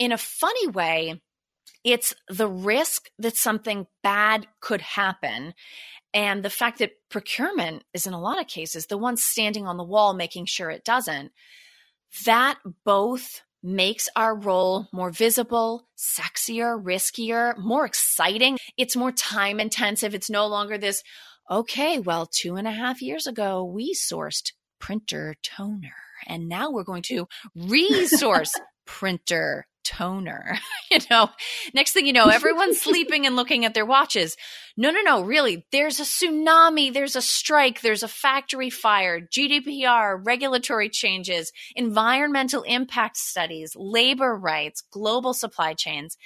in a funny way, it's the risk that something bad could happen. And the fact that procurement is, in a lot of cases, the one standing on the wall making sure it doesn't, that both makes our role more visible, sexier, riskier, more exciting. It's more time intensive. It's no longer this, okay, well, two and a half years ago, we sourced printer toner. And now we're going to resource printer toner. you know, next thing you know, everyone's sleeping and looking at their watches. No, no, no, really. There's a tsunami, there's a strike, there's a factory fire, GDPR, regulatory changes, environmental impact studies, labor rights, global supply chains.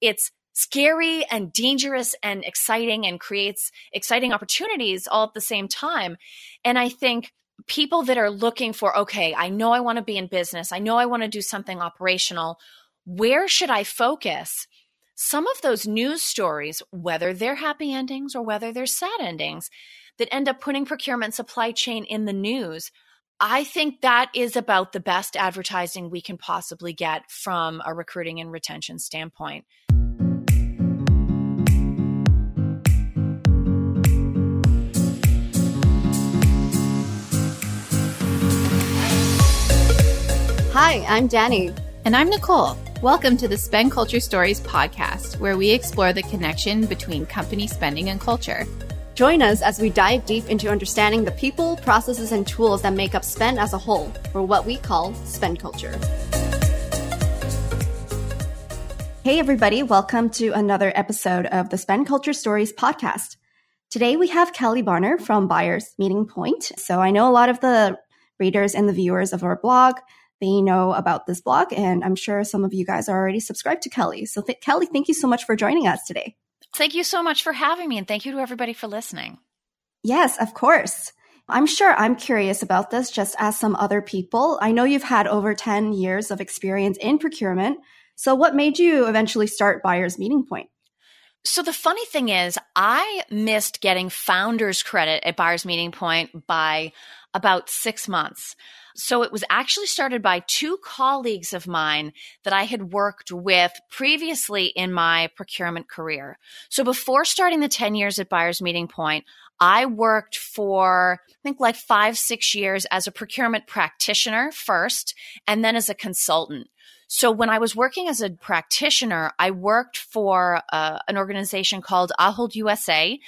It's scary and dangerous and exciting and creates exciting opportunities all at the same time. And I think people that are looking for, okay, I know I want to be in business, I know I want to do something operational where should I focus? Some of those news stories, whether they're happy endings or whether they're sad endings, that end up putting procurement supply chain in the news, I think that is about the best advertising we can possibly get from a recruiting and retention standpoint. Hi, I'm Danny. And I'm Nicole. Welcome to the Spend Culture Stories podcast, where we explore the connection between company spending and culture. Join us as we dive deep into understanding the people, processes, and tools that make up spend as a whole, or what we call spend culture. Hey, everybody, welcome to another episode of the Spend Culture Stories podcast. Today we have Kelly Barner from Buyers Meeting Point. So I know a lot of the readers and the viewers of our blog they know about this blog. And I'm sure some of you guys are already subscribed to Kelly. So, th- Kelly, thank you so much for joining us today. Thank you so much for having me. And thank you to everybody for listening. Yes, of course. I'm sure I'm curious about this just as some other people. I know you've had over 10 years of experience in procurement. So, what made you eventually start Buyers Meeting Point? So the funny thing is, I missed getting founders credit at Buyers Meeting Point by about six months. So it was actually started by two colleagues of mine that I had worked with previously in my procurement career. So before starting the 10 years at Buyers Meeting Point, I worked for, I think, like five, six years as a procurement practitioner first, and then as a consultant. So when I was working as a practitioner, I worked for uh, an organization called Ahold USA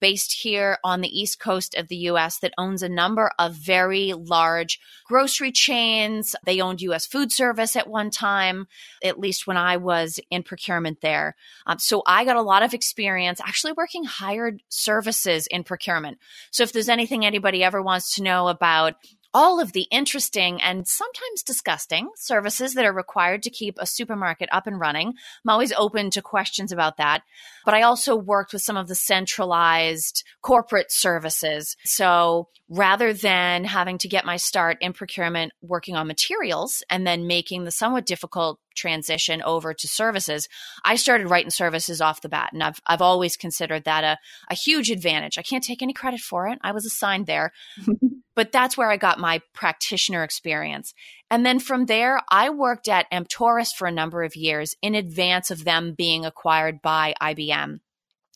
based here on the East Coast of the US that owns a number of very large grocery chains. They owned US Food Service at one time, at least when I was in procurement there. Um, so I got a lot of experience actually working hired services in procurement. So if there's anything anybody ever wants to know about all of the interesting and sometimes disgusting services that are required to keep a supermarket up and running. I'm always open to questions about that. But I also worked with some of the centralized corporate services. So rather than having to get my start in procurement working on materials and then making the somewhat difficult transition over to services, I started writing services off the bat. And I've, I've always considered that a, a huge advantage. I can't take any credit for it. I was assigned there. but that's where I got my practitioner experience. And then from there, I worked at Emptoris for a number of years in advance of them being acquired by IBM.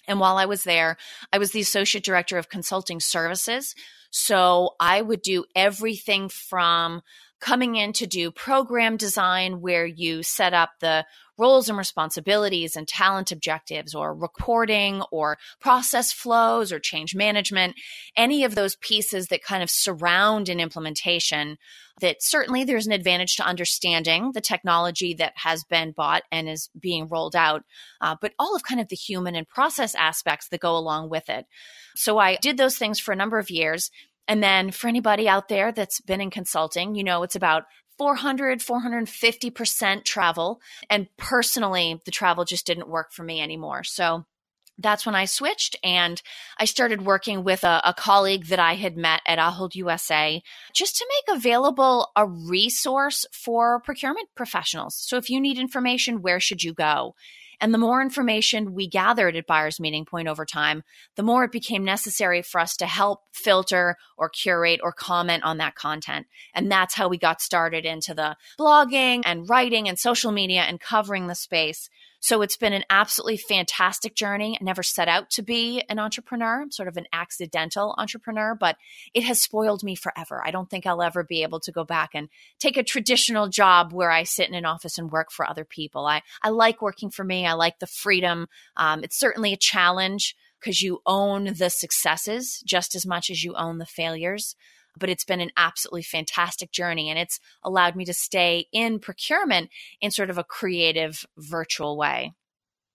And while I was there, I was the associate director of consulting services. So I would do everything from coming in to do program design where you set up the roles and responsibilities and talent objectives or reporting or process flows or change management, any of those pieces that kind of surround an implementation that certainly there's an advantage to understanding the technology that has been bought and is being rolled out, uh, but all of kind of the human and process aspects that go along with it. So I did those things for a number of years. And then for anybody out there that's been in consulting, you know, it's about 400, 450% travel. And personally, the travel just didn't work for me anymore. So that's when I switched and I started working with a, a, colleague that I had met at Ahold USA just to make available a resource for procurement professionals. So if you need information, where should you go? And the more information we gathered at Buyers Meeting Point over time, the more it became necessary for us to help filter or curate or comment on that content. And that's how we got started into the blogging and writing and social media and covering the space. So it's been an absolutely fantastic journey. I never set out to be an entrepreneur, I'm sort of an accidental entrepreneur, but it has spoiled me forever. I don't think I'll ever be able to go back and take a traditional job where I sit in an office and work for other people. I, I like working for me. I like the freedom. Um, it's certainly a challenge because you own the successes just as much as you own the failures but it's been an absolutely fantastic journey and it's allowed me to stay in procurement in sort of a creative virtual way.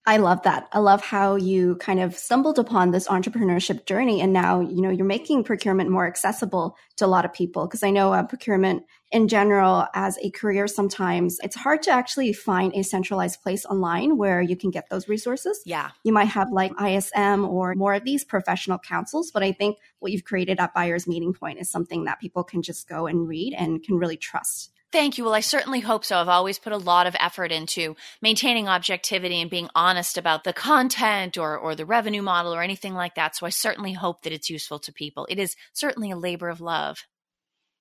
I love that. I love how you kind of stumbled upon this entrepreneurship journey and now, you know, you're making procurement more accessible to a lot of people because I know uh, procurement in general as a career sometimes it's hard to actually find a centralized place online where you can get those resources. Yeah. You might have like ISM or more of these professional councils, but I think what you've created at Buyers Meeting Point is something that people can just go and read and can really trust. Thank you. Well, I certainly hope so. I've always put a lot of effort into maintaining objectivity and being honest about the content or, or the revenue model or anything like that. So I certainly hope that it's useful to people. It is certainly a labor of love.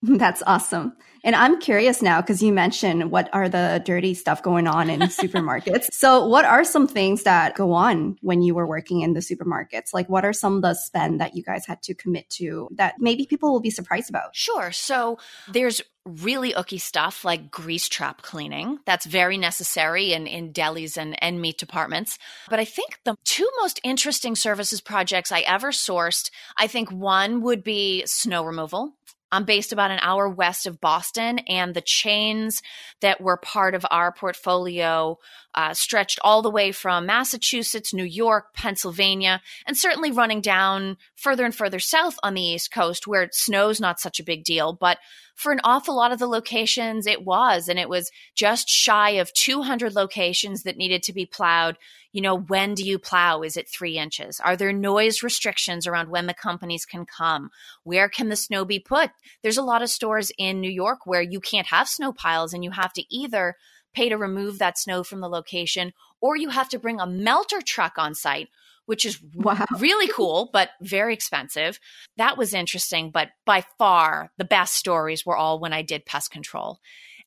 That's awesome. And I'm curious now because you mentioned what are the dirty stuff going on in supermarkets. So, what are some things that go on when you were working in the supermarkets? Like, what are some of the spend that you guys had to commit to that maybe people will be surprised about? Sure. So, there's really ooky stuff like grease trap cleaning. That's very necessary in, in delis and, and meat departments. But I think the two most interesting services projects I ever sourced, I think one would be snow removal. I'm based about an hour west of Boston, and the chains that were part of our portfolio uh, stretched all the way from Massachusetts, New York, Pennsylvania, and certainly running down further and further south on the East Coast where snow's not such a big deal. But for an awful lot of the locations, it was. And it was just shy of 200 locations that needed to be plowed. You know, when do you plow? Is it three inches? Are there noise restrictions around when the companies can come? Where can the snow be put? There's a lot of stores in New York where you can't have snow piles and you have to either pay to remove that snow from the location or you have to bring a melter truck on site which is wow. really cool, but very expensive. That was interesting. But by far, the best stories were all when I did pest control.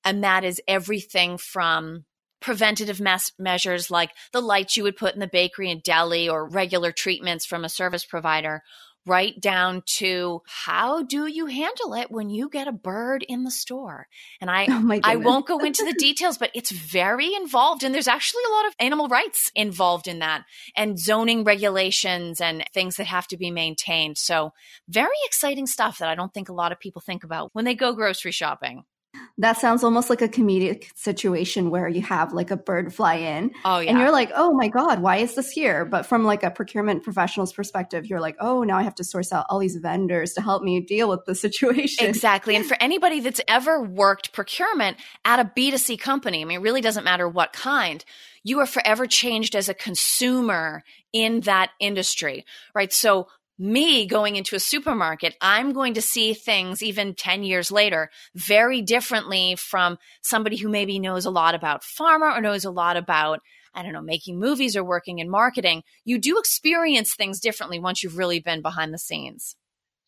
And that is everything from preventative mes- measures like the lights you would put in the bakery and deli or regular treatments from a service provider right down to how do you handle it when you get a bird in the store? And i oh i won't go into the details but it's very involved and there's actually a lot of animal rights involved in that and zoning regulations and things that have to be maintained. So very exciting stuff that i don't think a lot of people think about when they go grocery shopping that sounds almost like a comedic situation where you have like a bird fly in. Oh, yeah. And you're like, oh my God, why is this here? But from like a procurement professional's perspective, you're like, oh, now I have to source out all these vendors to help me deal with the situation. Exactly. And for anybody that's ever worked procurement at a B2C company, I mean, it really doesn't matter what kind, you are forever changed as a consumer in that industry, right? So me going into a supermarket, I'm going to see things even 10 years later very differently from somebody who maybe knows a lot about pharma or knows a lot about, I don't know, making movies or working in marketing. You do experience things differently once you've really been behind the scenes.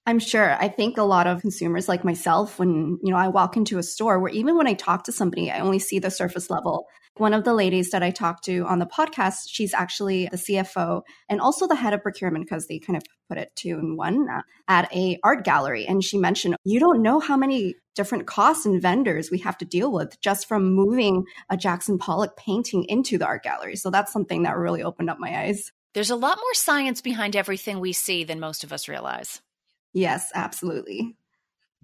I'm sure. I think a lot of consumers like myself, when you know I walk into a store where even when I talk to somebody, I only see the surface level. One of the ladies that I talked to on the podcast, she's actually the CFO and also the head of procurement because they kind of put it two in one uh, at a art gallery. And she mentioned, you don't know how many different costs and vendors we have to deal with just from moving a Jackson Pollock painting into the art gallery. So that's something that really opened up my eyes. There's a lot more science behind everything we see than most of us realize. Yes, absolutely.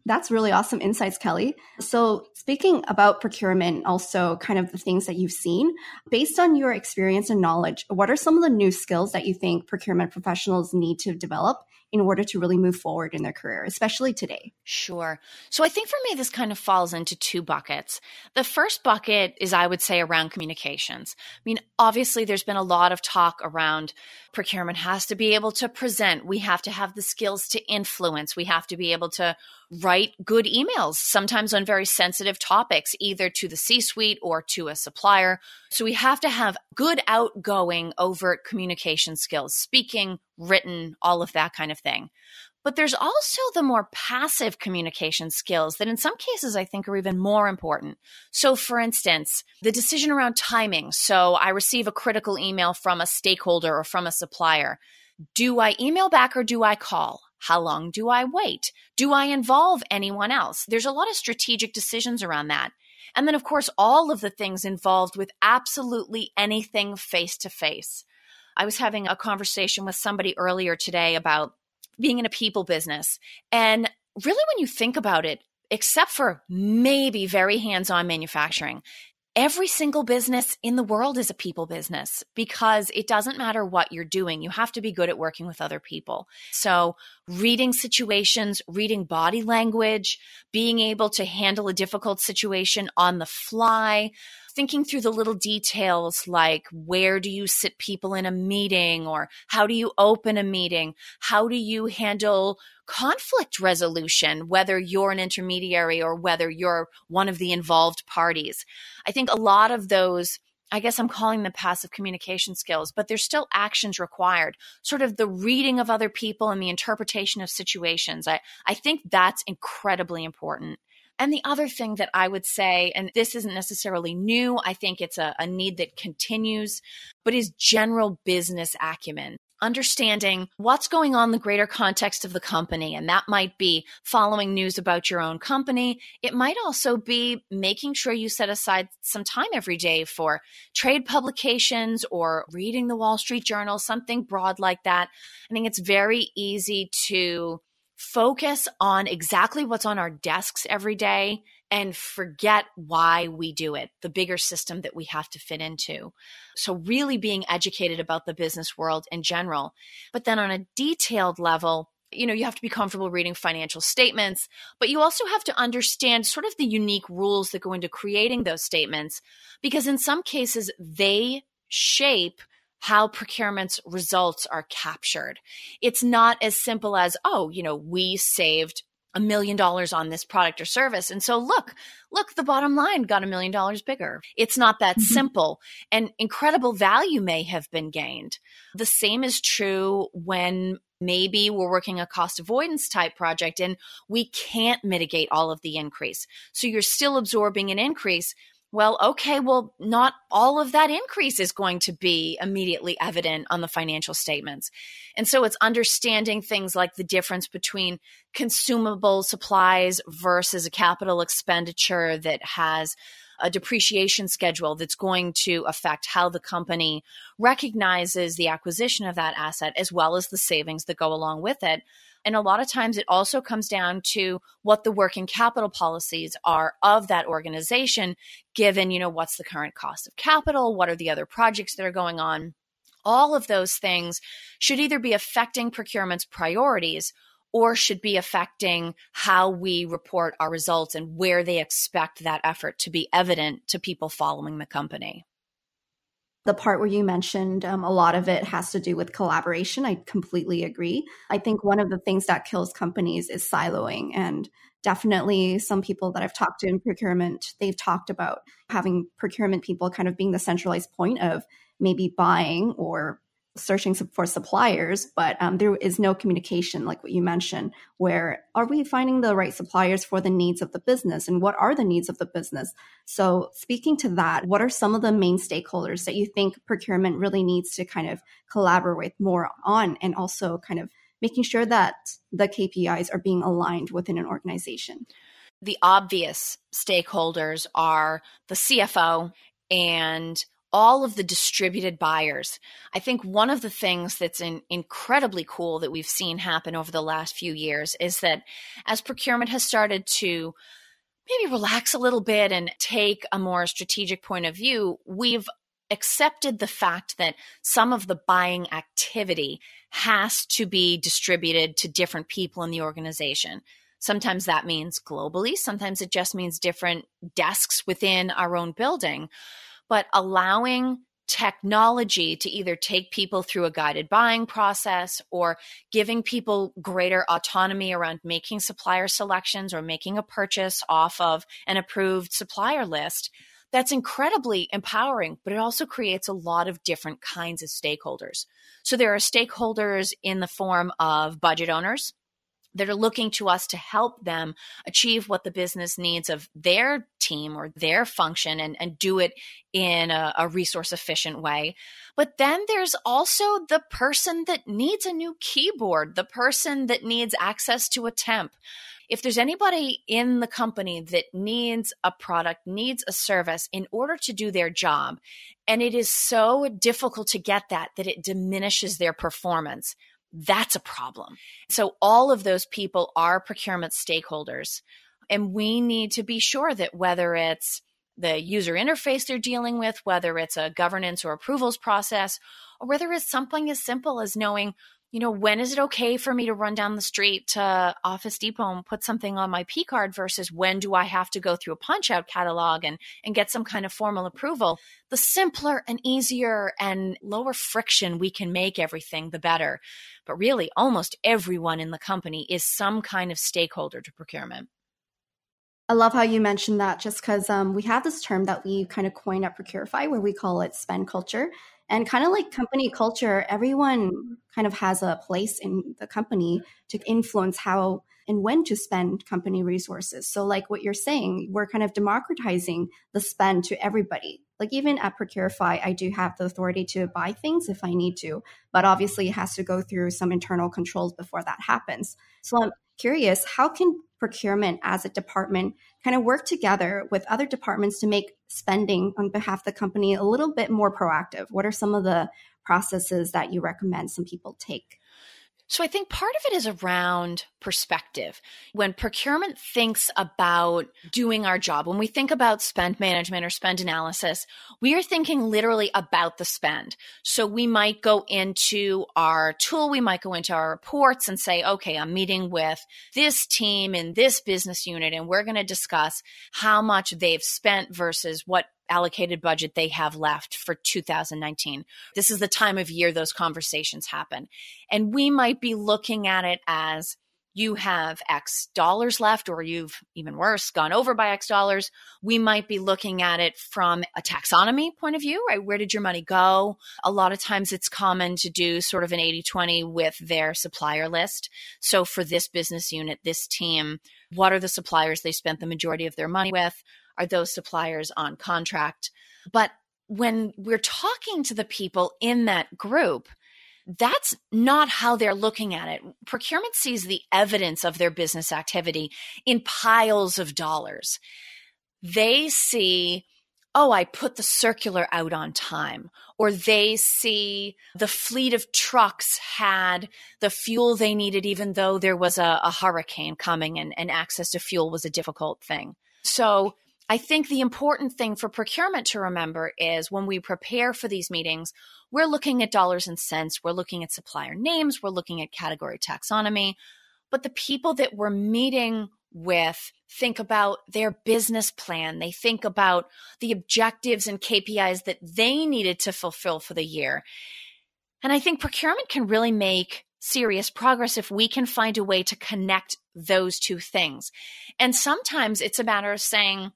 That's really awesome insights, Kelly. So, speaking about procurement, also kind of the things that you've seen, based on your experience and knowledge, what are some of the new skills that you think procurement professionals need to develop in order to really move forward in their career, especially today? Sure. So I think for me, this kind of falls into two buckets. The first bucket is, I would say, around communications. I mean, obviously, there's been a lot of talk around procurement has to be able to present. We have to have the skills to influence. We have to be able to write good emails, sometimes on very sensitive topics, either to the C suite or to a supplier. So we have to have good outgoing, overt communication skills, speaking, written, all of that kind of thing. But there's also the more passive communication skills that in some cases I think are even more important. So for instance, the decision around timing. So I receive a critical email from a stakeholder or from a supplier. Do I email back or do I call? How long do I wait? Do I involve anyone else? There's a lot of strategic decisions around that. And then, of course, all of the things involved with absolutely anything face to face. I was having a conversation with somebody earlier today about being in a people business. And really, when you think about it, except for maybe very hands on manufacturing, every single business in the world is a people business because it doesn't matter what you're doing. You have to be good at working with other people. So, reading situations, reading body language, being able to handle a difficult situation on the fly, thinking through the little details like where do you sit people in a meeting or how do you open a meeting? How do you handle conflict resolution, whether you're an intermediary or whether you're one of the involved parties? I think a lot of those I guess I'm calling them passive communication skills, but there's still actions required. Sort of the reading of other people and the interpretation of situations. I, I think that's incredibly important. And the other thing that I would say, and this isn't necessarily new, I think it's a, a need that continues, but is general business acumen understanding what's going on in the greater context of the company. And that might be following news about your own company. It might also be making sure you set aside some time every day for trade publications or reading the Wall Street Journal, something broad like that. I think it's very easy to focus on exactly what's on our desks every day and forget why we do it, the bigger system that we have to fit into. So, really being educated about the business world in general. But then on a detailed level, you know, you have to be comfortable reading financial statements, but you also have to understand sort of the unique rules that go into creating those statements because in some cases they shape how procurement's results are captured. It's not as simple as, oh, you know, we saved a million dollars on this product or service. And so look, look, the bottom line got a million dollars bigger. It's not that mm-hmm. simple and incredible value may have been gained. The same is true when maybe we're working a cost avoidance type project and we can't mitigate all of the increase. So you're still absorbing an increase, well, okay, well, not all of that increase is going to be immediately evident on the financial statements. And so it's understanding things like the difference between consumable supplies versus a capital expenditure that has a depreciation schedule that's going to affect how the company recognizes the acquisition of that asset as well as the savings that go along with it. And a lot of times it also comes down to what the working capital policies are of that organization, given, you know, what's the current cost of capital? What are the other projects that are going on? All of those things should either be affecting procurement's priorities or should be affecting how we report our results and where they expect that effort to be evident to people following the company the part where you mentioned um, a lot of it has to do with collaboration. I completely agree. I think one of the things that kills companies is siloing. And definitely some people that I've talked to in procurement, they've talked about having procurement people kind of being the centralized point of maybe buying or searching for suppliers, but um, there is no communication, like what you mentioned. Where are we finding the right suppliers for the needs of the business, and what are the needs of the business? So, speaking to that, what are some of the main stakeholders that you think procurement really needs to kind of collaborate more on, and also kind of making sure that the KPIs are being aligned within an organization? The obvious stakeholders are the CFO and all of the distributed buyers. I think one of the things that's in, incredibly cool that we've seen happen over the last few years is that as procurement has started to maybe relax a little bit and take a more strategic point of view, we've accepted the fact that some of the buying activity has to be distributed to different people in the organization. Sometimes that means globally, sometimes it just means different desks within our own building but allowing technology to either take people through a guided buying process or giving people greater autonomy around making supplier selections or making a purchase off of an approved supplier list. That's incredibly empowering, but it also creates a lot of different kinds of stakeholders. So there are stakeholders in the form of budget owners, that are looking to us to help them achieve what the business needs of their team or their function and, and do it in a, a resource efficient way. But then there's also the person that needs a new keyboard, the person that needs access to a temp. If there's anybody in the company that needs a product, needs a service in order to do their job, and it is so difficult to get that that it diminishes their performance, that's a problem. So all of those people are procurement stakeholders. And we need to be sure that whether it's the user interface they're dealing with, whether it's a governance or approvals process, or whether it's something as simple as knowing you know, when is it okay for me to run down the street to Office Depot and put something on my P card versus when do I have to go through a punch out catalog and, and get some kind of formal approval? The simpler and easier and lower friction we can make everything, the better. But really, almost everyone in the company is some kind of stakeholder to procurement. I love how you mentioned that just because um, we have this term that we kind of coined at Procurify where we call it spend culture. And kind of like company culture, everyone kind of has a place in the company to influence how and when to spend company resources. So, like what you're saying, we're kind of democratizing the spend to everybody. Like, even at Procurify, I do have the authority to buy things if I need to, but obviously it has to go through some internal controls before that happens. So, I'm curious how can procurement as a department kind of work together with other departments to make spending on behalf of the company a little bit more proactive? What are some of the processes that you recommend some people take? So I think part of it is around perspective. When procurement thinks about doing our job, when we think about spend management or spend analysis, we are thinking literally about the spend. So we might go into our tool, we might go into our reports and say, okay, I'm meeting with this team in this business unit and we're going to discuss how much they've spent versus what allocated budget they have left for 2019. This is the time of year those conversations happen. And we might be looking at it as you have X dollars left, or you've even worse, gone over by X dollars. We might be looking at it from a taxonomy point of view, right? Where did your money go? A lot of times it's common to do sort of an 80 20 with their supplier list. So for this business unit, this team, what are the suppliers they spent the majority of their money with? Are those suppliers on contract. But when we're talking to the people in that group, that's not how they're looking at it. Procurement sees the evidence of their business activity in piles of dollars. They see, oh, I put the circular out on time. Or they see the fleet of trucks had the fuel they needed, even though there was a, a hurricane coming and, and access to fuel was a difficult thing. So I think the important thing for procurement to remember is when we prepare for these meetings, we're looking at dollars and cents, we're looking at supplier names, we're looking at category taxonomy. But the people that we're meeting with think about their business plan. They think about the objectives and KPIs that they needed to fulfill for the year. And I think procurement can really make serious progress if we can find a way to connect those two things. And sometimes it's a matter of saying,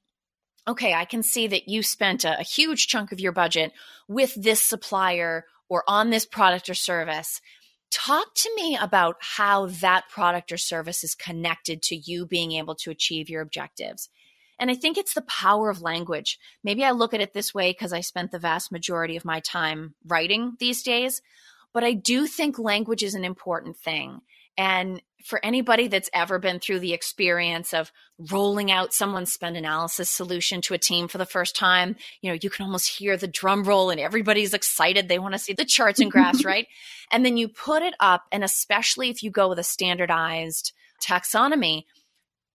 okay, I can see that you spent a, a huge chunk of your budget with this supplier or on this product or service. Talk to me about how that product or service is connected to you being able to achieve your objectives. And I think it's the power of language. Maybe I look at it this way because I spent the vast majority of my time writing these days, but I do think language is an important thing. And for anybody that's ever been through the experience of rolling out someone's spend analysis solution to a team for the first time, you know, you can almost hear the drum roll and everybody's excited. They want to see the charts and graphs, right? And then you put it up, and especially if you go with a standardized taxonomy,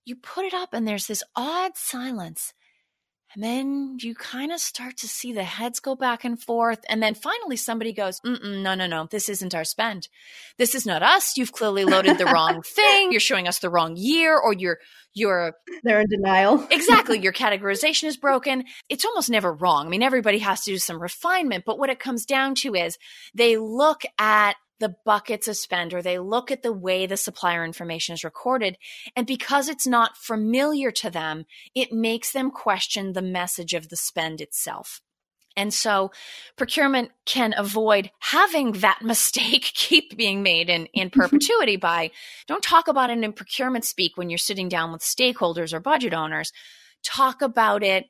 you put it up and there's this odd silence. And then you kind of start to see the heads go back and forth. And then finally somebody goes, Mm-mm, no, no, no, this isn't our spend. This is not us. You've clearly loaded the wrong thing. You're showing us the wrong year or you're, you're. They're in denial. exactly. Your categorization is broken. It's almost never wrong. I mean, everybody has to do some refinement, but what it comes down to is they look at the buckets of spend or they look at the way the supplier information is recorded. And because it's not familiar to them, it makes them question the message of the spend itself. And so procurement can avoid having that mistake keep being made in, in perpetuity by don't talk about it in procurement speak when you're sitting down with stakeholders or budget owners. Talk about it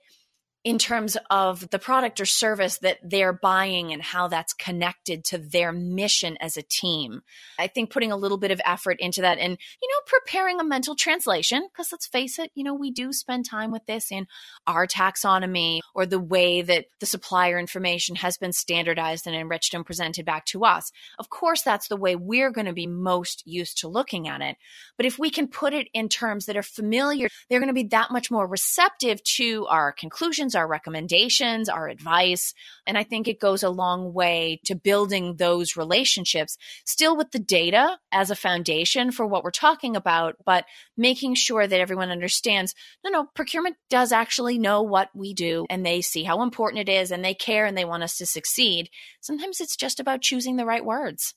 in terms of the product or service that they're buying and how that's connected to their mission as a team. I think putting a little bit of effort into that and, you know, preparing a mental translation, because let's face it, you know, we do spend time with this in our taxonomy or the way that the supplier information has been standardized and enriched and presented back to us. Of course, that's the way we're going to be most used to looking at it. But if we can put it in terms that are familiar, they're going to be that much more receptive to our conclusions our recommendations, our advice. And I think it goes a long way to building those relationships, still with the data as a foundation for what we're talking about, but making sure that everyone understands no, no, procurement does actually know what we do and they see how important it is and they care and they want us to succeed. Sometimes it's just about choosing the right words.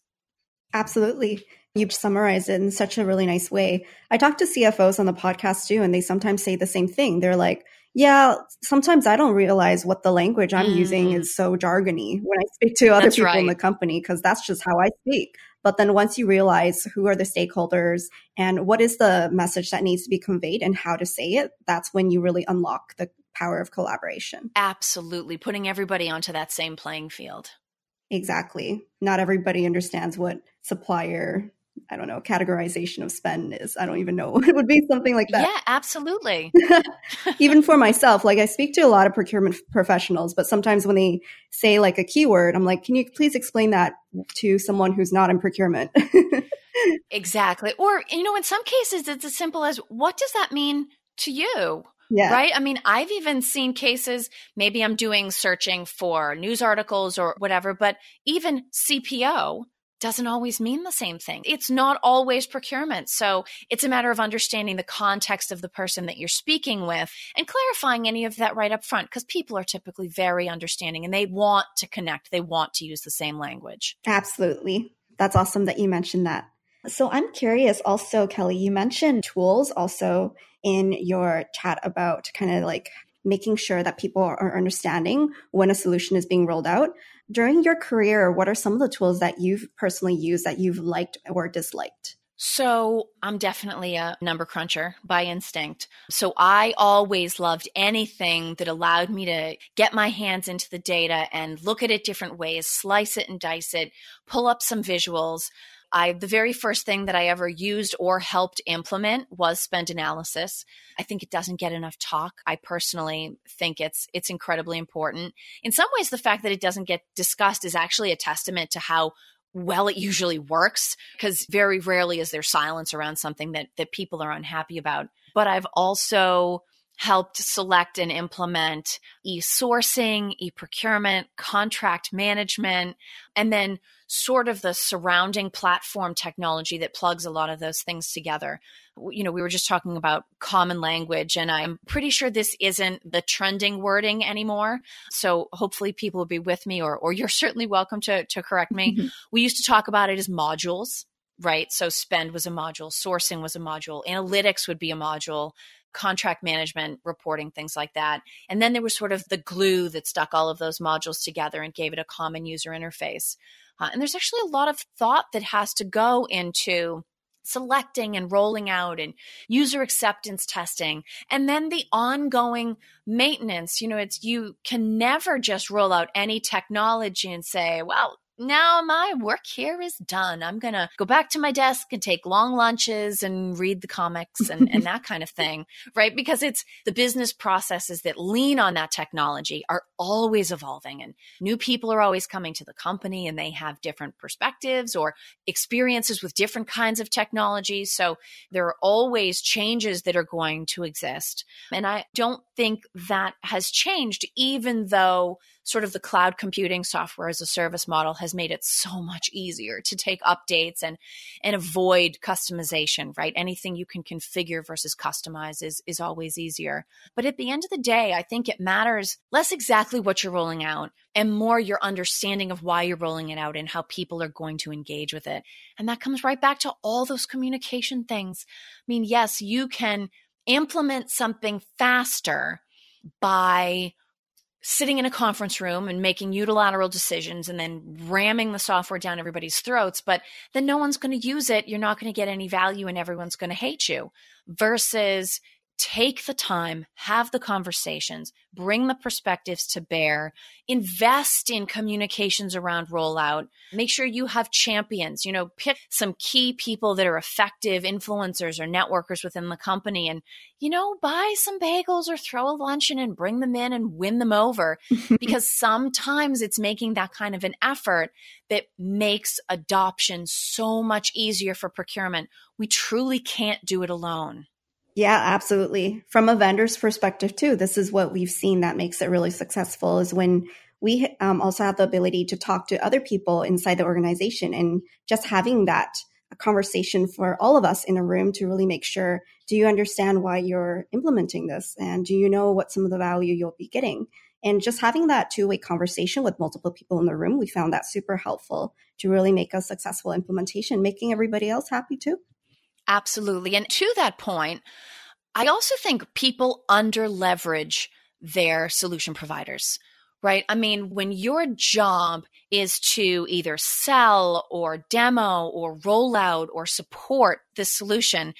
Absolutely. You've summarized it in such a really nice way. I talk to CFOs on the podcast too, and they sometimes say the same thing. They're like, yeah, sometimes I don't realize what the language I'm mm. using is so jargony when I speak to other that's people right. in the company because that's just how I speak. But then once you realize who are the stakeholders and what is the message that needs to be conveyed and how to say it, that's when you really unlock the power of collaboration. Absolutely. Putting everybody onto that same playing field. Exactly. Not everybody understands what supplier I don't know, categorization of spend is. I don't even know. It would be something like that. Yeah, absolutely. even for myself, like I speak to a lot of procurement professionals, but sometimes when they say like a keyword, I'm like, can you please explain that to someone who's not in procurement? exactly. Or, you know, in some cases, it's as simple as what does that mean to you? Yeah. Right. I mean, I've even seen cases, maybe I'm doing searching for news articles or whatever, but even CPO doesn't always mean the same thing. It's not always procurement. So it's a matter of understanding the context of the person that you're speaking with and clarifying any of that right up front because people are typically very understanding and they want to connect. They want to use the same language. Absolutely. That's awesome that you mentioned that. So I'm curious also, Kelly, you mentioned tools also in your chat about kind of like making sure that people are understanding when a solution is being rolled out. During your career, what are some of the tools that you've personally used that you've liked or disliked? So, I'm definitely a number cruncher by instinct. So, I always loved anything that allowed me to get my hands into the data and look at it different ways, slice it and dice it, pull up some visuals. I the very first thing that I ever used or helped implement was spend analysis. I think it doesn't get enough talk. I personally think it's it's incredibly important. In some ways the fact that it doesn't get discussed is actually a testament to how well it usually works because very rarely is there silence around something that that people are unhappy about. But I've also helped select and implement e-sourcing, e-procurement, contract management, and then sort of the surrounding platform technology that plugs a lot of those things together. You know, we were just talking about common language, and I'm pretty sure this isn't the trending wording anymore. So hopefully people will be with me, or, or you're certainly welcome to, to correct me. Mm-hmm. We used to talk about it as modules right? So spend was a module, sourcing was a module, analytics would be a module, contract management, reporting, things like that. And then there was sort of the glue that stuck all of those modules together and gave it a common user interface. Uh, and there's actually a lot of thought that has to go into selecting and rolling out and user acceptance testing and then the ongoing maintenance. You know it's you can never just roll out any technology and say well now my work here is done. I'm going to go back to my desk and take long lunches and read the comics and, and that kind of thing, right? Because it's the business processes that lean on that technology are always evolving and new people are always coming to the company and they have different perspectives or experiences with different kinds of technologies. So there are always changes that are going to exist. And I don't think that has changed, even though sort of the cloud computing software as a service model has made it so much easier to take updates and and avoid customization, right? Anything you can configure versus customize is is always easier. But at the end of the day, I think it matters less exactly what you're rolling out and more your understanding of why you're rolling it out and how people are going to engage with it. And that comes right back to all those communication things. I mean, yes, you can implement something faster by sitting in a conference room and making unilateral decisions and then ramming the software down everybody's throats, but then no one's going to use it. You're not going to get any value and everyone's going to hate you versus take the time, have the conversations, bring the perspectives to bear, invest in communications around rollout, make sure you have champions, you know, pick some key people that are effective influencers or networkers within the company and, you know, buy some bagels or throw a luncheon and bring them in and win them over because sometimes it's making that kind of an effort that makes adoption so much easier for procurement. We truly can't do it alone. Yeah, absolutely. From a vendor's perspective, too, this is what we've seen that makes it really successful is when we um, also have the ability to talk to other people inside the organization and just having that conversation for all of us in a room to really make sure do you understand why you're implementing this? And do you know what some of the value you'll be getting? And just having that two-way conversation with multiple people in the room we found that super helpful to really make a successful implementation making everybody else happy too Absolutely. And to that point, I also think people under leverage their solution providers, right? I mean, when your job is to either sell or demo or roll out or support the solution,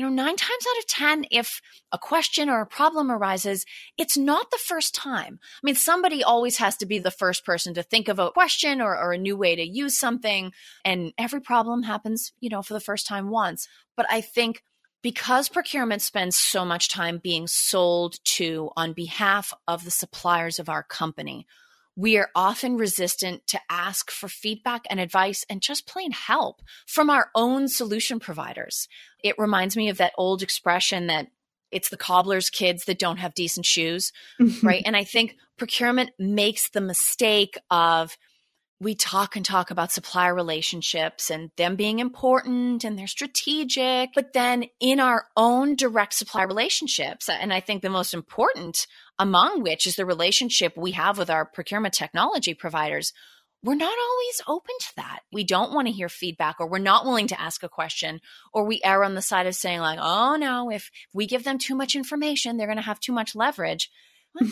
you know, nine times out of 10, if a question or a problem arises, it's not the first time. I mean, somebody always has to be the first person to think of a question or, or a new way to use something. And every problem happens, you know, for the first time once. But I think because procurement spends so much time being sold to on behalf of the suppliers of our company, we are often resistant to ask for feedback and advice and just plain help from our own solution providers. It reminds me of that old expression that it's the cobbler's kids that don't have decent shoes, mm-hmm. right? And I think procurement makes the mistake of we talk and talk about supplier relationships and them being important and they're strategic, but then in our own direct supply relationships, and I think the most important among which is the relationship we have with our procurement technology providers, we're not always open to that. We don't want to hear feedback or we're not willing to ask a question or we err on the side of saying like, "Oh no, if we give them too much information, they're going to have too much leverage."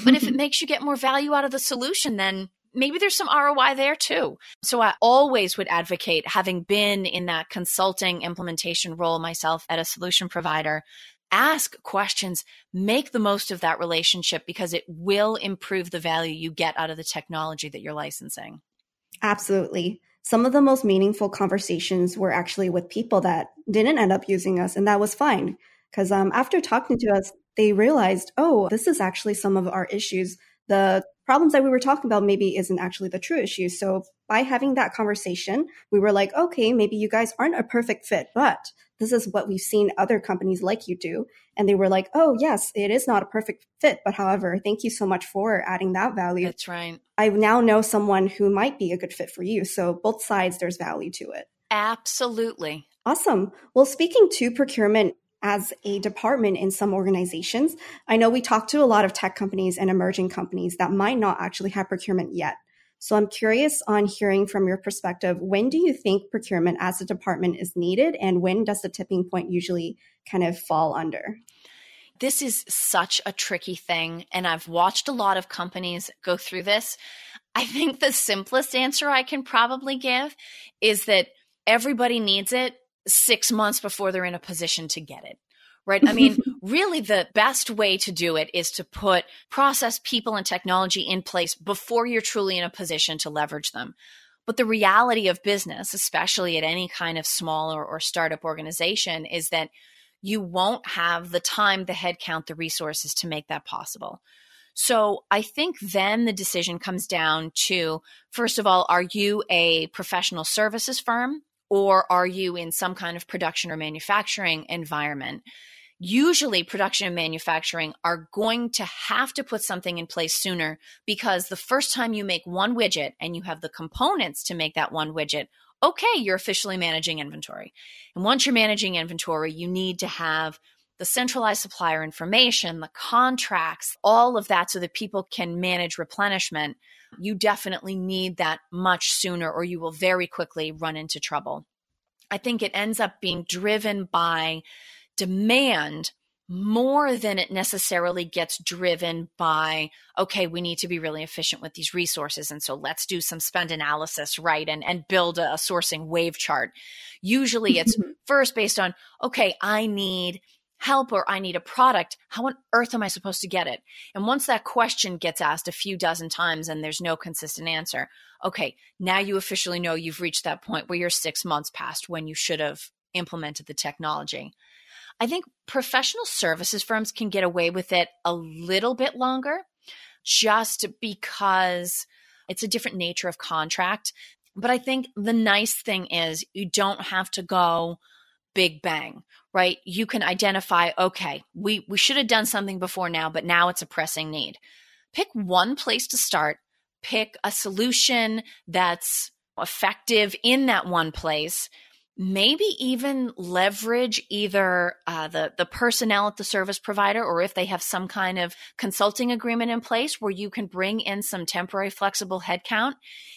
but if it makes you get more value out of the solution, then maybe there's some ROI there too. So I always would advocate having been in that consulting implementation role myself at a solution provider. Ask questions, make the most of that relationship because it will improve the value you get out of the technology that you're licensing. Absolutely. Some of the most meaningful conversations were actually with people that didn't end up using us, and that was fine. Because um, after talking to us, they realized, oh, this is actually some of our issues. The problems that we were talking about maybe isn't actually the true issue. So by having that conversation, we were like, okay, maybe you guys aren't a perfect fit, but this is what we've seen other companies like you do. And they were like, oh, yes, it is not a perfect fit. But however, thank you so much for adding that value. That's right. I now know someone who might be a good fit for you. So both sides, there's value to it. Absolutely. Awesome. Well, speaking to procurement, as a department in some organizations. I know we talk to a lot of tech companies and emerging companies that might not actually have procurement yet. So I'm curious on hearing from your perspective, when do you think procurement as a department is needed and when does the tipping point usually kind of fall under? This is such a tricky thing and I've watched a lot of companies go through this. I think the simplest answer I can probably give is that everybody needs it six months before they're in a position to get it. Right. I mean, really, the best way to do it is to put process, people, and technology in place before you're truly in a position to leverage them. But the reality of business, especially at any kind of small or, or startup organization, is that you won't have the time, the headcount, the resources to make that possible. So I think then the decision comes down to first of all, are you a professional services firm or are you in some kind of production or manufacturing environment? Usually, production and manufacturing are going to have to put something in place sooner because the first time you make one widget and you have the components to make that one widget, okay, you're officially managing inventory. And once you're managing inventory, you need to have the centralized supplier information, the contracts, all of that so that people can manage replenishment, you definitely need that much sooner or you will very quickly run into trouble. I think it ends up being driven by demand more than it necessarily gets driven by okay we need to be really efficient with these resources and so let's do some spend analysis right and and build a, a sourcing wave chart usually it's first based on okay i need help or I need a product, how on earth am I supposed to get it? And once that question gets asked a few dozen times and there's no consistent answer, okay, now you officially know you've reached that point where you're six months past when you should have implemented the technology. I think professional services firms can get away with it a little bit longer just because it's a different nature of contract. But I think the nice thing is you don't have to go big bang, right? You can identify, okay, we, we should have done something before now, but now it's a pressing need. Pick one place to start, pick a solution that's effective in that one place maybe even leverage either uh, the the personnel at the service provider or if they have some kind of consulting agreement in place where you can bring in some temporary flexible headcount.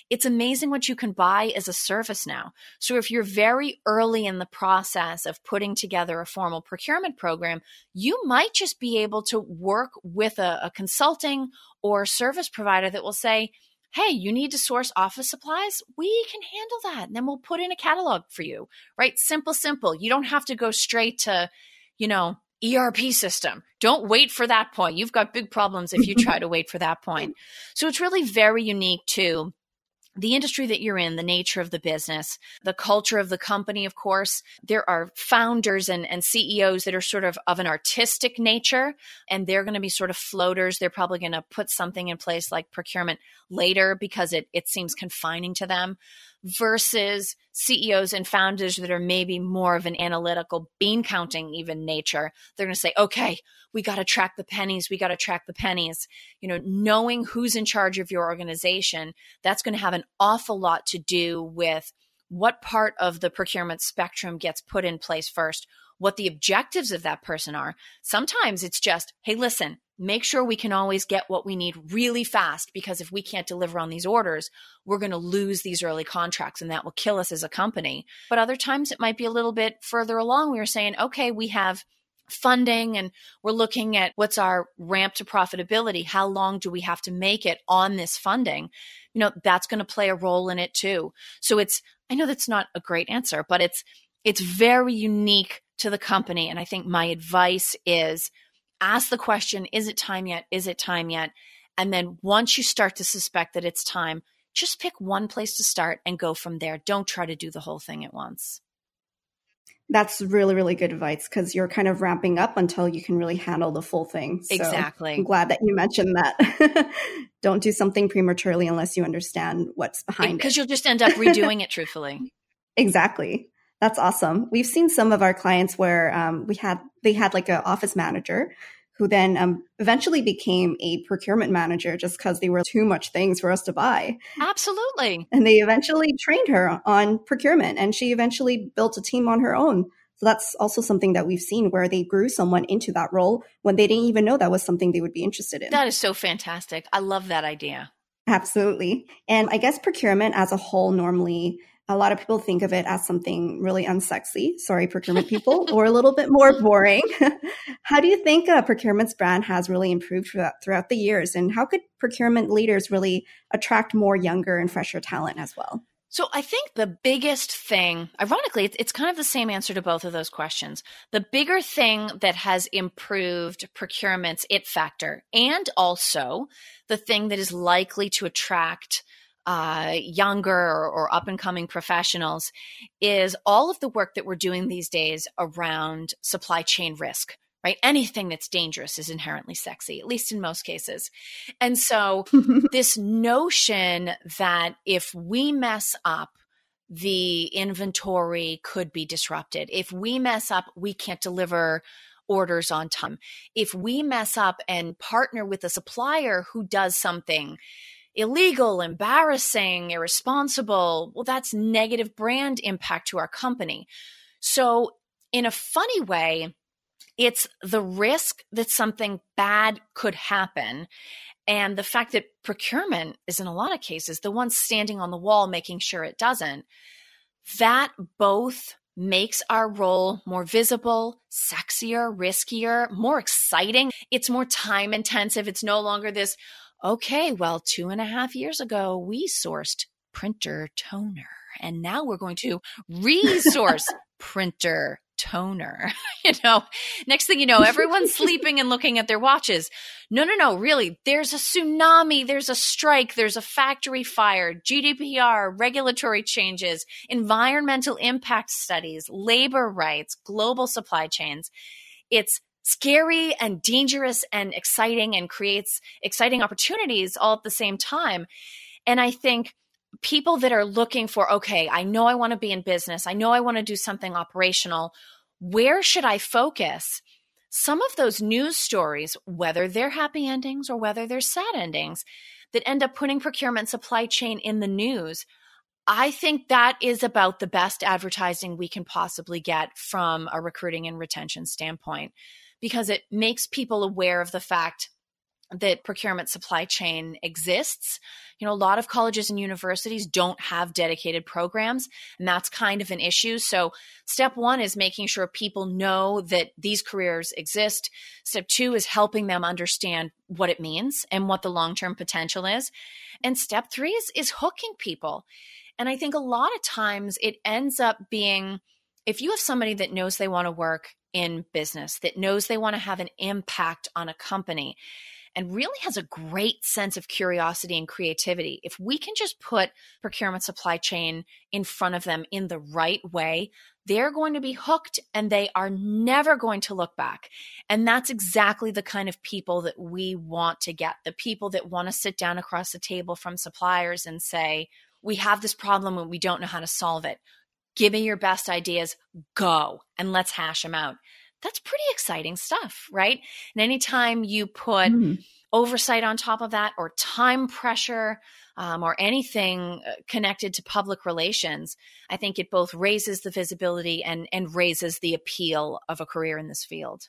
It's amazing what you can buy as a service now. So if you're very early in the process of putting together a formal procurement program you might just be able to work with a, a consulting or service provider that will say hey, you need to source office supplies? We can handle that. And then we'll put in a catalog for you, right? Simple, simple. You don't have to go straight to, you know, ERP system. Don't wait for that point. You've got big problems if you try to wait for that point. So it's really very unique to the industry that you're in, the nature of the business, the culture of the company, of course. There are founders and, and CEOs that are sort of of an artistic nature, and they're going to be sort of floaters. They're probably going to put something in place like procurement later because it, it seems confining to them versus CEOs and founders that are maybe more of an analytical bean counting even nature. They're going to say, okay, we got to track the pennies. We got to track the pennies. You know, knowing who's in charge of your organization, that's going to have an awful lot to do with what part of the procurement spectrum gets put in place first, what the objectives of that person are. Sometimes it's just, hey, listen, make sure we can always get what we need really fast because if we can't deliver on these orders, we're going to lose these early contracts and that will kill us as a company. But other times it might be a little bit further along. We are saying, okay, we have funding and we're looking at what's our ramp to profitability. How long do we have to make it on this funding? You know, that's going to play a role in it too. So it's, I know that's not a great answer, but it's, it's very unique to the company. And I think my advice is ask the question, is it time yet? Is it time yet? And then once you start to suspect that it's time, just pick one place to start and go from there. Don't try to do the whole thing at once. That's really really good advice because you're kind of ramping up until you can really handle the full thing. So exactly. I'm glad that you mentioned that. Don't do something prematurely unless you understand what's behind it. because you'll just end up redoing it truthfully. Exactly that's awesome we've seen some of our clients where um, we had they had like an office manager who then um, eventually became a procurement manager just because they were too much things for us to buy. Absolutely. And they eventually trained her on procurement and she eventually built a team on her own. So that's also something that we've seen where they grew someone into that role when they didn't even know that was something they would be interested in. That is so fantastic. I love that idea. Absolutely. And I guess procurement as a whole normally a lot of people think of it as something really unsexy. Sorry, procurement people, or a little bit more boring. how do you think uh, procurement's brand has really improved throughout, the years? And how could procurement leaders really attract more younger and fresher talent as well? So I think the biggest thing, ironically, it's, kind of the same answer to both of those questions. The bigger thing that has improved procurement's it factor, and also the thing that is likely to attract uh, younger or, or up and coming professionals is all of the work that we're doing these days around supply chain risk right? Anything that's dangerous is inherently sexy, at least in most cases. And so, this notion that if we mess up, the inventory could be disrupted. If we mess up, we can't deliver orders on time. If we mess up and partner with a supplier who does something illegal, embarrassing, irresponsible, well, that's negative brand impact to our company. So, in a funny way, it's the risk that something bad could happen. And the fact that procurement is, in a lot of cases, the one standing on the wall making sure it doesn't, that both makes our role more visible, sexier, riskier, more exciting. It's more time intensive. It's no longer this, okay, well, two and a half years ago, we sourced printer toner. And now we're going to resource printer toner. you know, next thing you know, everyone's sleeping and looking at their watches. No, no, no, really, there's a tsunami, there's a strike, there's a factory fire, GDPR, regulatory changes, environmental impact studies, labor rights, global supply chains. It's scary and dangerous and exciting and creates exciting opportunities all at the same time. And I think people that are looking for, okay, I know I want to be in business, I know I want to do something operational. Where should I focus? Some of those news stories, whether they're happy endings or whether they're sad endings, that end up putting procurement supply chain in the news, I think that is about the best advertising we can possibly get from a recruiting and retention standpoint because it makes people aware of the fact that procurement supply chain exists. You know, a lot of colleges and universities don't have dedicated programs, and that's kind of an issue. So, step one is making sure people know that these careers exist. Step two is helping them understand what it means and what the long term potential is. And step three is, is hooking people. And I think a lot of times it ends up being if you have somebody that knows they want to work in business, that knows they want to have an impact on a company, and really has a great sense of curiosity and creativity. If we can just put procurement supply chain in front of them in the right way, they're going to be hooked and they are never going to look back. And that's exactly the kind of people that we want to get the people that want to sit down across the table from suppliers and say, we have this problem and we don't know how to solve it. Give me your best ideas, go, and let's hash them out that's pretty exciting stuff, right? And anytime you put mm. oversight on top of that, or time pressure, um, or anything uh, connected to public relations, I think it both raises the visibility and and raises the appeal of a career in this field.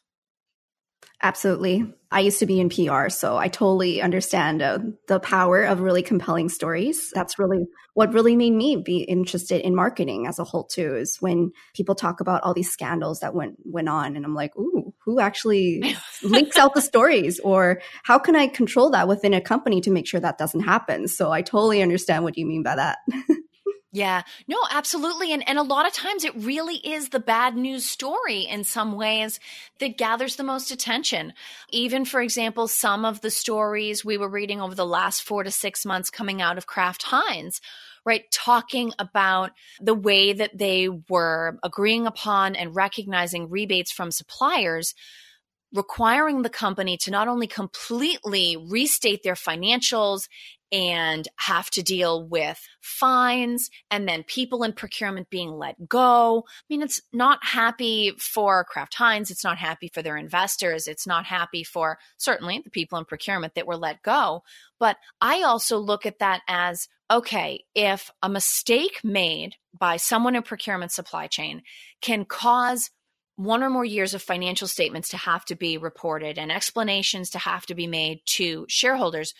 Absolutely. I used to be in PR, so I totally understand uh, the power of really compelling stories. That's really what really made me be interested in marketing as a whole too is when people talk about all these scandals that went went on and I'm like, "Ooh, who actually links out the stories or how can I control that within a company to make sure that doesn't happen?" So I totally understand what you mean by that. Yeah, no, absolutely. And, and a lot of times it really is the bad news story in some ways that gathers the most attention. Even, for example, some of the stories we were reading over the last four to six months coming out of Kraft Heinz, right? Talking about the way that they were agreeing upon and recognizing rebates from suppliers requiring the company to not only completely restate their financials and have to deal with fines and then people in procurement being let go. I mean, it's not happy for Kraft Heinz. It's not happy for their investors. It's not happy for certainly the people in procurement that were let go. But I also look at that as okay, if a mistake made by someone in procurement supply chain can cause one or more years of financial statements to have to be reported and explanations to have to be made to shareholders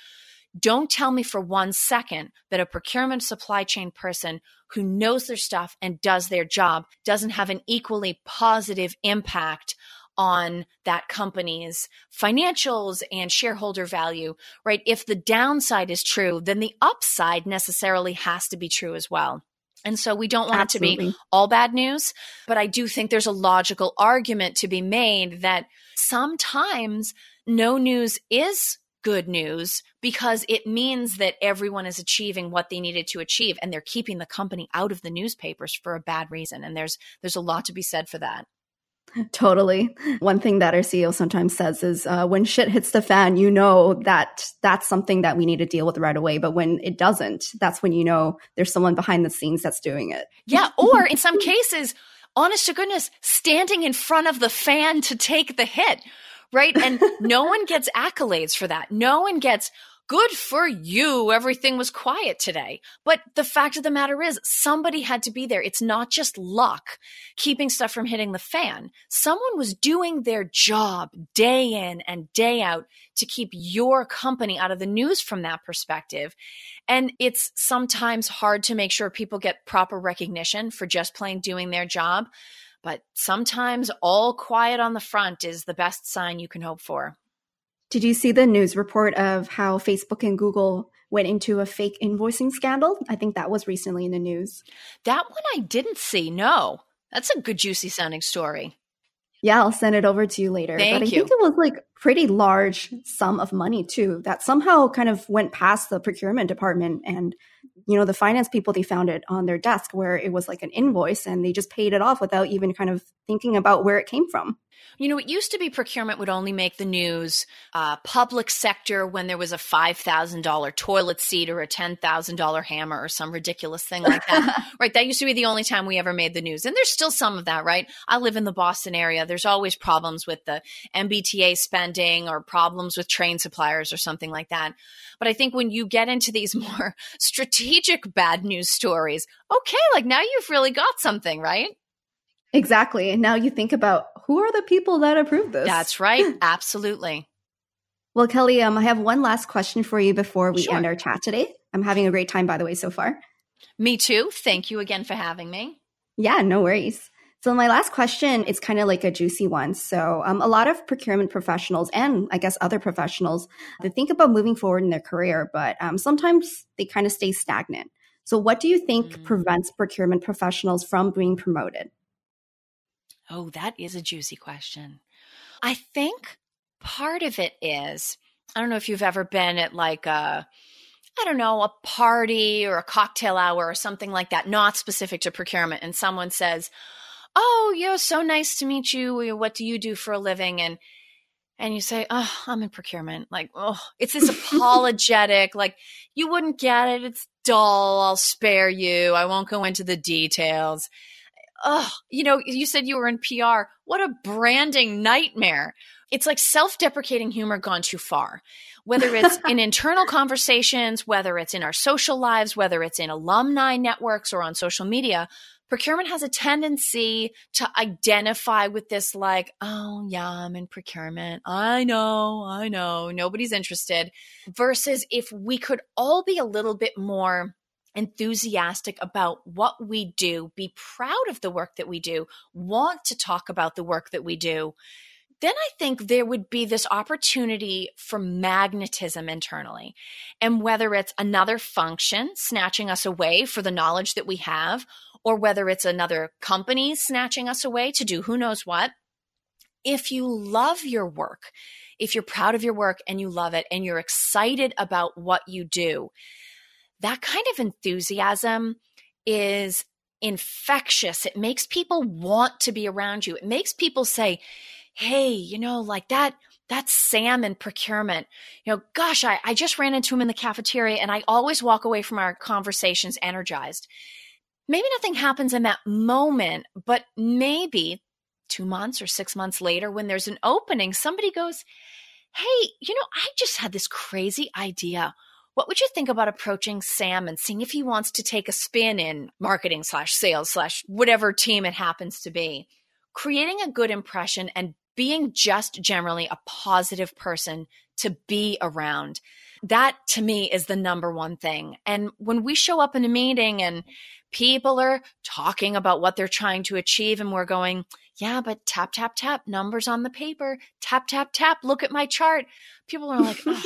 don't tell me for one second that a procurement supply chain person who knows their stuff and does their job doesn't have an equally positive impact on that company's financials and shareholder value, right? If the downside is true, then the upside necessarily has to be true as well. And so we don't want Absolutely. it to be all bad news, but I do think there's a logical argument to be made that sometimes no news is good news because it means that everyone is achieving what they needed to achieve and they're keeping the company out of the newspapers for a bad reason and there's there's a lot to be said for that Totally. One thing that our CEO sometimes says is uh, when shit hits the fan, you know that that's something that we need to deal with right away. But when it doesn't, that's when you know there's someone behind the scenes that's doing it. Yeah. Or in some cases, honest to goodness, standing in front of the fan to take the hit, right? And no one gets accolades for that. No one gets, good for you. Everything was quiet today. But the fact of the matter is, somebody had to be there. It's not just luck keeping stuff from hitting the fan. Someone was doing their job day in and day out to keep your company out of the news from that perspective. And it's sometimes hard to make sure people get proper recognition for just plain doing their job. But sometimes all quiet on the front is the best sign you can hope for. Did you see the news report of how Facebook and Google went into a fake invoicing scandal? I think that was recently in the news. That one I didn't see. No. That's a good juicy sounding story. Yeah, I'll send it over to you later. Thank but I you. think it was like pretty large sum of money too that somehow kind of went past the procurement department and you know the finance people they found it on their desk where it was like an invoice and they just paid it off without even kind of thinking about where it came from. You know, it used to be procurement would only make the news uh, public sector when there was a $5,000 toilet seat or a $10,000 hammer or some ridiculous thing like that. right. That used to be the only time we ever made the news. And there's still some of that, right? I live in the Boston area. There's always problems with the MBTA spending or problems with train suppliers or something like that. But I think when you get into these more strategic bad news stories, okay, like now you've really got something, right? Exactly. And now you think about who are the people that approve this? That's right. Absolutely. Well, Kelly, um, I have one last question for you before we Sure. end our chat today. I'm having a great time, by the way, so far. Me too. Thank you again for having me. Yeah, no worries. So my last question is kind of like a juicy one. So um, a lot of procurement professionals and I guess other professionals, they think about moving forward in their career, but um, sometimes they kind of stay stagnant. So what do you think Mm. prevents procurement professionals from being promoted? Oh, that is a juicy question. I think part of it is I don't know if you've ever been at like a I don't know, a party or a cocktail hour or something like that, not specific to procurement, and someone says, "Oh, yeah, so nice to meet you. What do you do for a living?" and and you say, "Oh, I'm in procurement." Like, oh, it's this apologetic, like you wouldn't get it. It's dull. I'll spare you. I won't go into the details oh, you know, you said you were in PR. What a branding nightmare. It's like self deprecating humor gone too far. Whether it's in internal conversations, whether it's in our social lives, whether it's in alumni networks or on social media, procurement has a tendency to identify with this, like, oh, yeah, I'm in procurement. I know, I know, nobody's interested. Versus if we could all be a little bit more enthusiastic about what we do, be proud of the work that we do, want to talk about the work that we do, then I think there would be this opportunity for magnetism internally. And whether it's another function snatching us away for the knowledge that we have, or whether it's another company snatching us away to do who knows what, if you love your work, if you're proud of your work and you love it and you're excited about what you do, that kind of enthusiasm is infectious. It makes people want to be around you. It makes people say, Hey, you know, like that, that's Sam in procurement. You know, gosh, I, I just ran into him in the cafeteria and I always walk away from our conversations energized. Maybe nothing happens in that moment, but maybe two months or six months later, when there's an opening, somebody goes, Hey, you know, I just had this crazy idea what would you think about approaching Sam and seeing if he wants to take a spin in marketing slash sales slash whatever team it happens to be? Creating a good impression and being just generally a positive person to be around. That to me is the number one thing. And when we show up in a meeting and people are talking about what they're trying to achieve and we're going, yeah, but tap, tap, tap, numbers on the paper, tap, tap, tap, look at my chart. People are like, oh,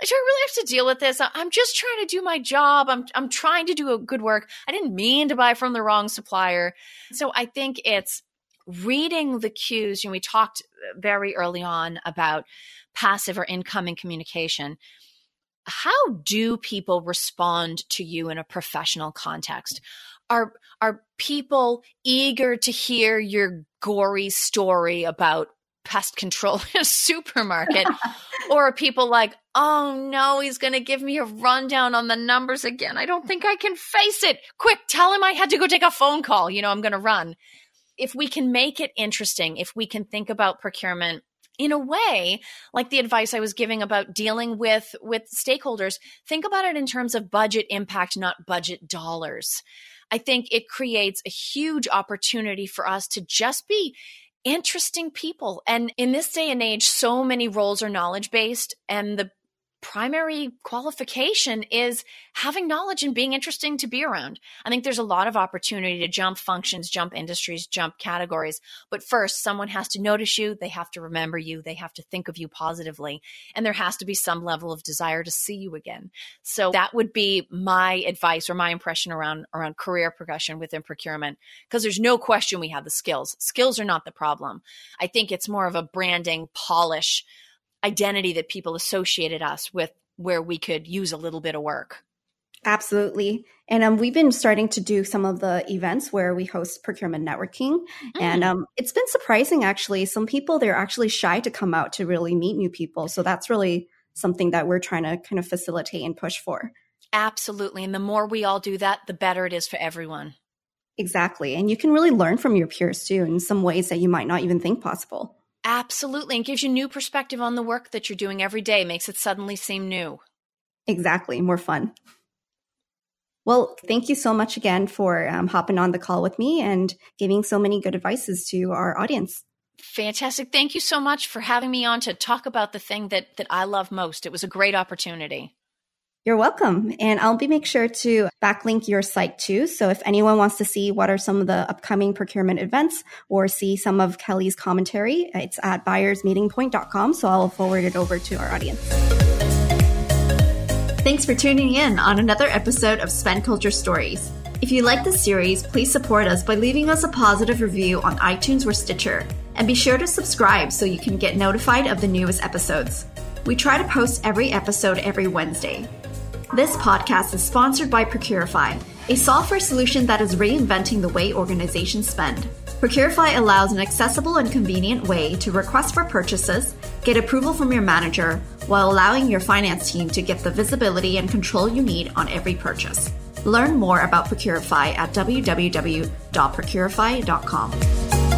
do I really have to deal with this? I'm just trying to do my job. I'm I'm trying to do a good work. I didn't mean to buy from the wrong supplier. So I think it's reading the cues. Know, we talked uh, very early on about passive or incoming communication. How do people respond to you in a professional context? Are are people eager to hear your gory story about pest control in a supermarket? or are people like, oh no, he's going to give me a rundown on the numbers again. I don't think I can face it. Quick, tell him I had to go take a phone call. You know, I'm going to run. If we can make it interesting, if we can think about procurement in a way like the advice i was giving about dealing with with stakeholders think about it in terms of budget impact not budget dollars i think it creates a huge opportunity for us to just be interesting people. And in this day and age, so many roles are knowledge based, and the primary qualification is having knowledge and being interesting to be around. I think there's a lot of opportunity to jump functions, jump industries, jump categories. But first, someone has to notice you, they have to remember you, they have to think of you positively, and there has to be some level of desire to see you again. So that would be my advice or my impression around around career progression within procurement because there's no question we have the skills. Skills are not the problem. I think it's more of a branding polish identity that people associated us with where we could use a little bit of work. Absolutely. And um, we've been starting to do some of the events where we host procurement networking. Mm. And um, it's been surprising, actually. Some people, they're actually shy to come out to really meet new people. So that's really something that we're trying to kind of facilitate and push for. Absolutely. And the more we all do that, the better it is for everyone. Exactly. And you can really learn from your peers too in some ways that you might not even think possible. Absolutely. And gives you new perspective on the work that you're doing every day, makes it suddenly seem new. Exactly. More fun. Well, thank you so much again for um, hopping on the call with me and giving so many good advices to our audience. Fantastic. Thank you so much for having me on to talk about the thing that, that I love most. It was a great opportunity. You're welcome. And I'll be make sure to backlink your site too. So if anyone wants to see what are some of the upcoming procurement events or see some of Kelly's commentary, it's at buyersmeetingpoint.com. So I'll forward it over to our audience. Thanks for tuning in on another episode of Spend Culture Stories. If you like this series, please support us by leaving us a positive review on iTunes or Stitcher. And be sure to subscribe so you can get notified of the newest episodes. We try to post every episode every Wednesday. This podcast is sponsored by Procurify, a software solution that is reinventing the way organizations spend. Procurify allows an accessible and convenient way to request for purchases, get approval from your manager, while allowing your finance team to get the visibility and control you need on every purchase. Learn more about Procurify at www.procurify.com.